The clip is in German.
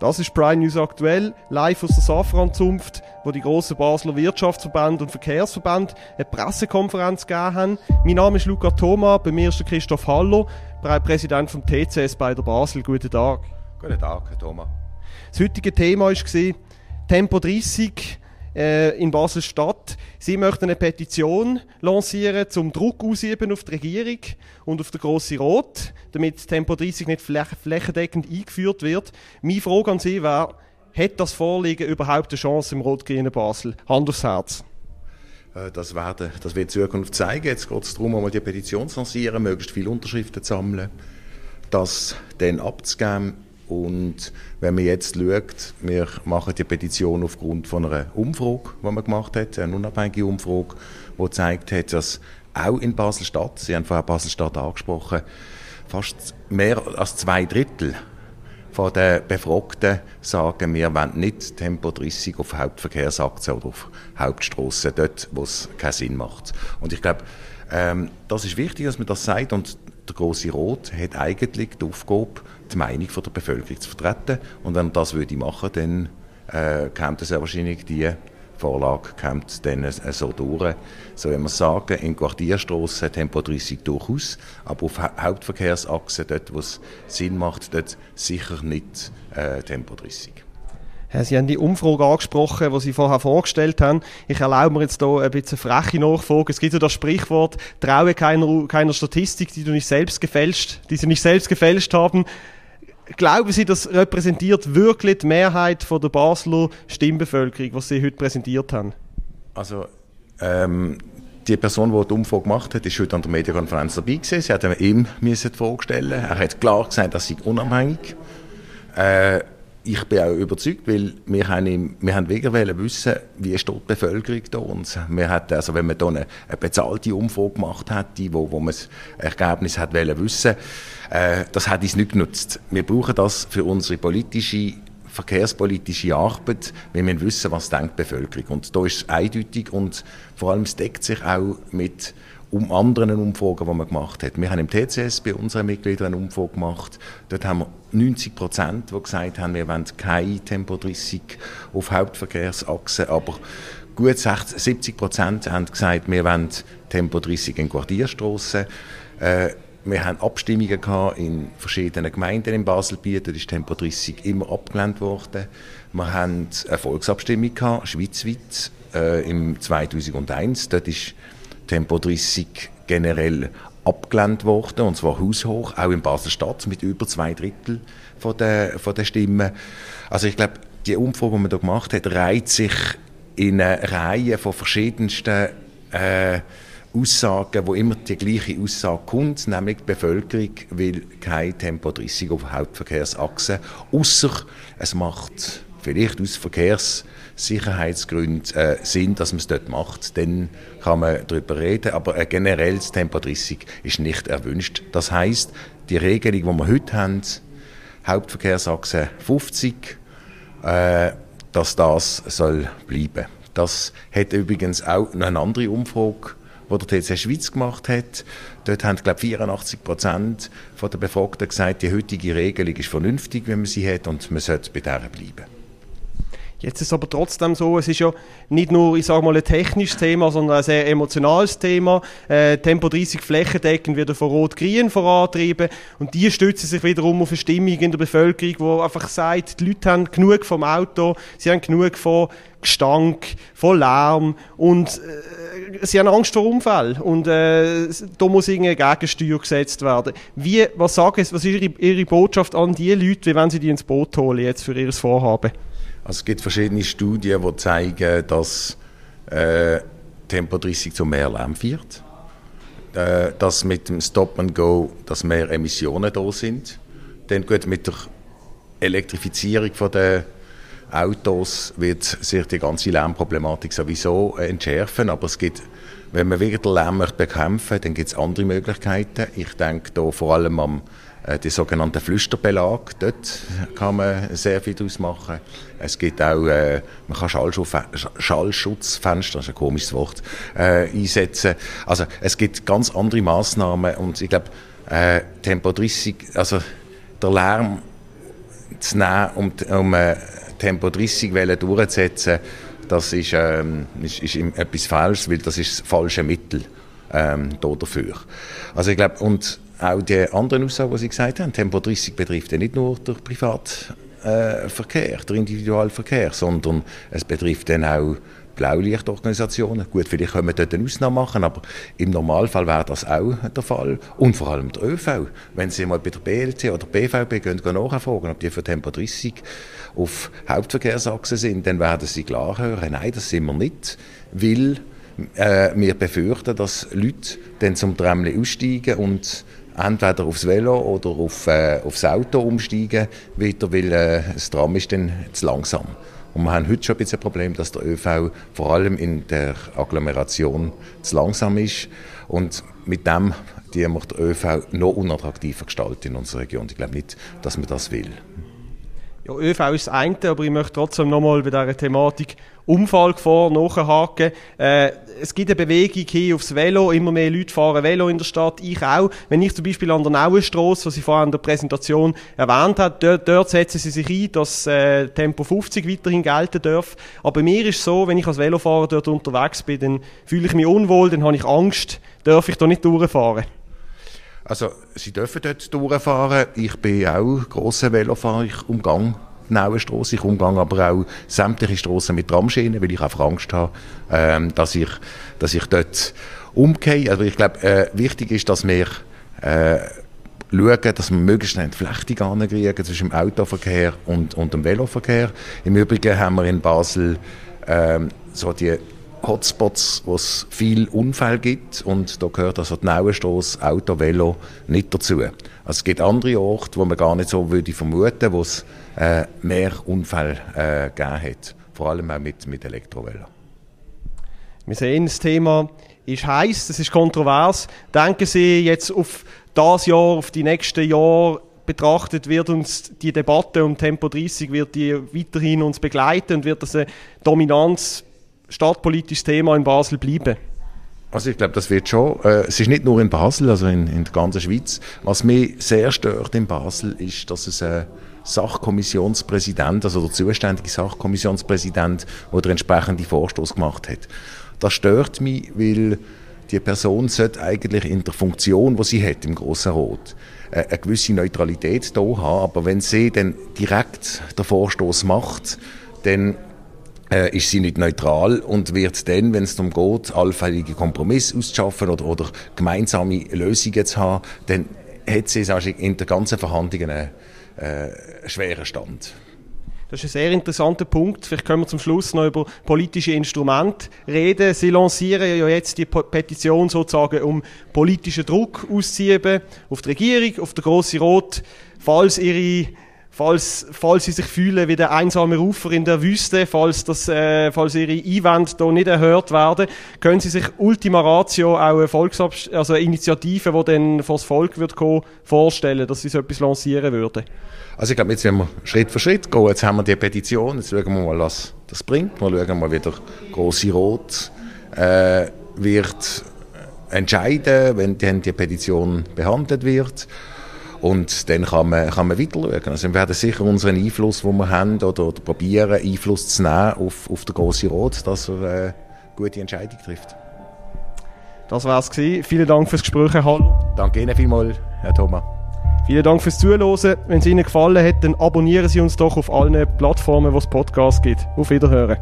Das ist Prime News aktuell, live aus der Safran-Zunft, wo die grossen Basler Wirtschaftsverband und Verkehrsverband eine Pressekonferenz gegeben haben. Mein Name ist Luca Thoma, bei mir ist der Christoph Haller, Präsident vom TCS bei der Basel. Guten Tag. Guten Tag, Herr Thoma. Das heutige Thema war Tempo 30 äh, in Basel-Stadt. Sie möchten eine Petition lancieren, zum Druck ausüben auf die Regierung und auf den Grossen Rot, damit Tempo 30 nicht flächendeckend eingeführt wird. Meine Frage an Sie wäre, hat das Vorliegen überhaupt eine Chance im rot-grünen Basel? Hand aufs Herz. Äh, das, werden, das wird die Zukunft zeigen. Jetzt geht es darum, einmal die Petition zu lancieren, möglichst viele Unterschriften zu sammeln, das dann abzugeben und wenn man jetzt schaut, wir machen die Petition aufgrund von einer Umfrage, die man gemacht hat, eine unabhängige Umfrage, die gezeigt hat, dass auch in Basel-Stadt, Sie haben vorher Basel-Stadt angesprochen, fast mehr als zwei Drittel von den Befragten sagen, wir wollen nicht Tempo 30 auf Hauptverkehrsachsen oder auf Hauptstrassen, dort, wo es keinen Sinn macht. Und ich glaube, ähm, das ist wichtig, dass man das sagt und der große Rot hat eigentlich die Aufgabe, die Meinung der Bevölkerung zu vertreten. Und wenn er das würde machen, dann äh, kommt sehr wahrscheinlich die Vorlage kommt dann äh, so durch. So wenn wir sagen, in Quartierstraßen Tempo 30 durchaus, aber auf ha Hauptverkehrsachsen, dort wo es Sinn macht, dort sicher nicht äh, Tempo 30. Sie haben die Umfrage angesprochen, die Sie vorher vorgestellt haben. Ich erlaube mir jetzt hier ein bisschen freche Nachfrage. Es gibt ja das Sprichwort, traue keiner, keiner Statistik, die du nicht selbst gefälscht, die Sie nicht selbst gefälscht haben. Glauben Sie, das repräsentiert wirklich die Mehrheit von der Basler Stimmbevölkerung, was Sie heute präsentiert haben? Also, ähm, die Person, die die Umfrage gemacht hat, ist heute an der Medienkonferenz dabei gewesen. Sie hat ihm vorstellen. Er hat klar gesagt, dass sie unabhängig. Äh, ich bin auch überzeugt, weil wir haben, wir haben wegen wissen, wie steht die Bevölkerung da und wir hat, also wenn man da eine, eine bezahlte Umfrage gemacht hat, die, wo, wo man das Ergebnis hat wollen wissen, äh, das hat uns nicht genutzt. Wir brauchen das für unsere politische verkehrspolitische Arbeit, wir müssen wissen, was denkt die Bevölkerung. Und da ist es eindeutig und vor allem es deckt sich auch mit um anderen Umfragen, die man gemacht hat. Wir haben im TCS bei unseren Mitgliedern eine Umfrage gemacht. Dort haben wir 90 Prozent, die gesagt haben, wir wollen kein Tempo 30 auf Hauptverkehrsachsen, aber gut 60, 70 Prozent haben gesagt, wir wollen Tempo 30 in Quartierstrassen. Äh, wir haben Abstimmungen gehabt in verschiedenen Gemeinden in Baselbiet, da ist Tempo 30 immer abgelehnt worden. Wir haben eine Volksabstimmung gehabt, schweizweit, äh, im 2001. Dort ist Tempo 30 generell abgelehnt worden, und zwar haushoch, auch in Basel-Stadt mit über zwei Drittel von der, von der Stimmen. Also ich glaube, die Umfrage, die man da gemacht hat, reiht sich in eine Reihe von verschiedensten äh, Aussagen, wo immer die gleiche Aussage kommt, nämlich die Bevölkerung will kein Tempo 30 auf Hauptverkehrsachsen, außer es macht vielleicht aus Verkehrssicherheitsgründen äh, Sinn, dass man es dort macht, dann kann man darüber reden, aber ein generelles Tempo 30 ist nicht erwünscht. Das heißt, die Regelung, die wir heute haben, Hauptverkehrsachse 50, äh, dass das soll bleiben. Das hat übrigens auch noch eine andere Umfrage die der TC Schweiz gemacht hat. Dort haben, glaube ich, 84 Prozent der Befragten gesagt, die heutige Regelung ist vernünftig, wenn man sie hat, und man sollte bei der bleiben. Jetzt ist es aber trotzdem so, es ist ja nicht nur, ich sage mal, ein technisches Thema, sondern ein sehr emotionales Thema. Äh, Tempo 30 flächendeckend wird von Rot-Grün vorantrieben und die stützen sich wiederum auf eine Stimmung in der Bevölkerung, die einfach sagt, die Leute haben genug vom Auto, sie haben genug von Gestank, von Lärm und äh, sie haben Angst vor Unfall und äh, da muss irgendein Gegensteuer gesetzt werden. Wie, was sagen was ist Ihre, Ihre Botschaft an die Leute, wie wenn Sie die ins Boot holen jetzt für Ihr Vorhaben? Also es gibt verschiedene Studien, die zeigen, dass äh, Tempo 30 zu mehr Lärm führt. Äh, dass mit dem Stop and Go dass mehr Emissionen da sind. Dann gut, mit der Elektrifizierung der Autos wird sich die ganze Lärmproblematik sowieso entschärfen, aber es gibt, wenn man wirklich den Lärm bekämpfen möchte, dann gibt es andere Möglichkeiten. Ich denke da vor allem am äh, die sogenannten Flüsterbelag, dort kann man sehr viel daraus machen. Es gibt auch, äh, man kann Schallschutzfenster, das ist ein komisches Wort, äh, einsetzen. Also es gibt ganz andere Massnahmen und ich glaube, äh, Tempo 30, also der Lärm, zu nehmen, um, um äh, Tempo 30 durchzusetzen, das ist, ähm, ist, ist etwas Falsches, weil das ist das falsche Mittel ähm, dafür. Also ich glaube, und auch die anderen Aussagen, die Sie gesagt haben, Tempo 30 betrifft ja nicht nur den Privatverkehr, den Individualverkehr, sondern es betrifft dann auch Blaulichtorganisationen. Gut, vielleicht können wir dort eine Ausnahme machen, aber im Normalfall wäre das auch der Fall. Und vor allem der ÖV. Wenn Sie mal bei der BLC oder BVB gehen, gehen nachfragen, ob die für Tempo 30 auf Hauptverkehrsachsen sind, dann werden Sie klar hören, nein, das sind wir nicht, weil äh, wir befürchten, dass Leute dann zum Tramli aussteigen und entweder aufs Velo oder auf, äh, aufs Auto umsteigen, wieder, weil äh, das Tram ist dann zu langsam. Und wir haben heute schon ein bisschen ein Problem, dass der ÖV vor allem in der Agglomeration zu langsam ist. Und mit dem die wir den ÖV noch unattraktiver gestalten in unserer Region. Ich glaube nicht, dass man das will. Ja, ÖV ist das eine, aber ich möchte trotzdem nochmal bei dieser Thematik Unfallgefahr nachhaken. Äh, es gibt eine Bewegung hier aufs Velo, immer mehr Leute fahren Velo in der Stadt, ich auch. Wenn ich zum Beispiel an der Nauenstrasse, was ich vorhin in der Präsentation erwähnt habe, dort, dort setzen sie sich ein, dass äh, Tempo 50 weiterhin gelten darf. Aber mir ist so, wenn ich als Velofahrer dort unterwegs bin, dann fühle ich mich unwohl, dann habe ich Angst, darf ich da nicht durchfahren. Also, Sie dürfen dort durchfahren. Ich bin auch grosser Velofahrer. Ich umgang Nauenstrasse. Ich umgang aber auch sämtliche Strassen mit Tramschienen, weil ich einfach Angst habe, ähm, dass, ich, dass ich dort umgehe. Also ich glaube, äh, wichtig ist, dass wir äh, schauen, dass wir möglichst eine Entflechtung ankriegen zwischen dem Autoverkehr und, und dem Veloverkehr. Im Übrigen haben wir in Basel ähm, so die Hotspots, wo es viel Unfälle gibt und da gehört also die Nauenstrasse, Auto, Velo nicht dazu. Also es gibt andere Orte, wo man gar nicht so würde vermuten, wo es äh, mehr Unfälle äh, gegeben hat, vor allem auch mit, mit Elektrovelo. Wir sehen, das Thema ist heiß, es ist kontrovers. Denken Sie jetzt auf das Jahr, auf die nächsten Jahre betrachtet, wird uns die Debatte um Tempo 30 wird die weiterhin uns begleiten und wird das eine Dominanz stadtpolitisches Thema in Basel bleiben? Also ich glaube, das wird schon. Äh, es ist nicht nur in Basel, also in, in der ganzen Schweiz. Was mich sehr stört in Basel ist, dass es ein Sachkommissionspräsident, also der zuständige Sachkommissionspräsident, der den entsprechenden Vorstoß gemacht hat. Das stört mich, weil die Person sollte eigentlich in der Funktion, die sie hat im Grossen Rot, äh, eine gewisse Neutralität da haben. Aber wenn sie dann direkt den Vorstoß macht, dann äh, ist sie nicht neutral und wird dann, wenn es darum geht, allfällige Kompromisse auszuschaffen oder, oder gemeinsame Lösungen zu haben, dann hat sie in der ganzen Verhandlungen einen äh, schweren Stand. Das ist ein sehr interessanter Punkt. Vielleicht können wir zum Schluss noch über politische Instrumente reden. Sie lancieren ja jetzt die Petition sozusagen, um politischen Druck auszuüben auf die Regierung, auf den Grossen Rot, falls ihre falls, falls sie sich fühlen wie der einsame Rufer in der Wüste, falls, das, äh, falls ihre Einwände hier nicht erhört werden, können sie sich Ultima Ratio auch eine, Volksabs also eine Initiative, die dann vor das Volk wird kommen, vorstellen, dass sie so etwas lancieren würden? Also ich glaube, jetzt werden wir Schritt für Schritt gehen. Jetzt haben wir die Petition, jetzt schauen wir mal, was das bringt. Wir schauen mal, wie der große Rot äh, wird entscheiden, wenn die Petition behandelt wird. Und dann kann man, kann man weiter schauen. Also wir werden sicher unseren Einfluss, den wir haben, oder, oder probieren, Einfluss zu nehmen auf, auf den grossen Rot, dass er eine äh, gute Entscheidung trifft. Das war es. Vielen Dank fürs Gespräch, Herr Hall. Danke Ihnen vielmals, Herr Thomas. Vielen Dank fürs Zuhören. Wenn es Ihnen gefallen hat, dann abonnieren Sie uns doch auf allen Plattformen, wo es Podcasts gibt. Auf Wiederhören.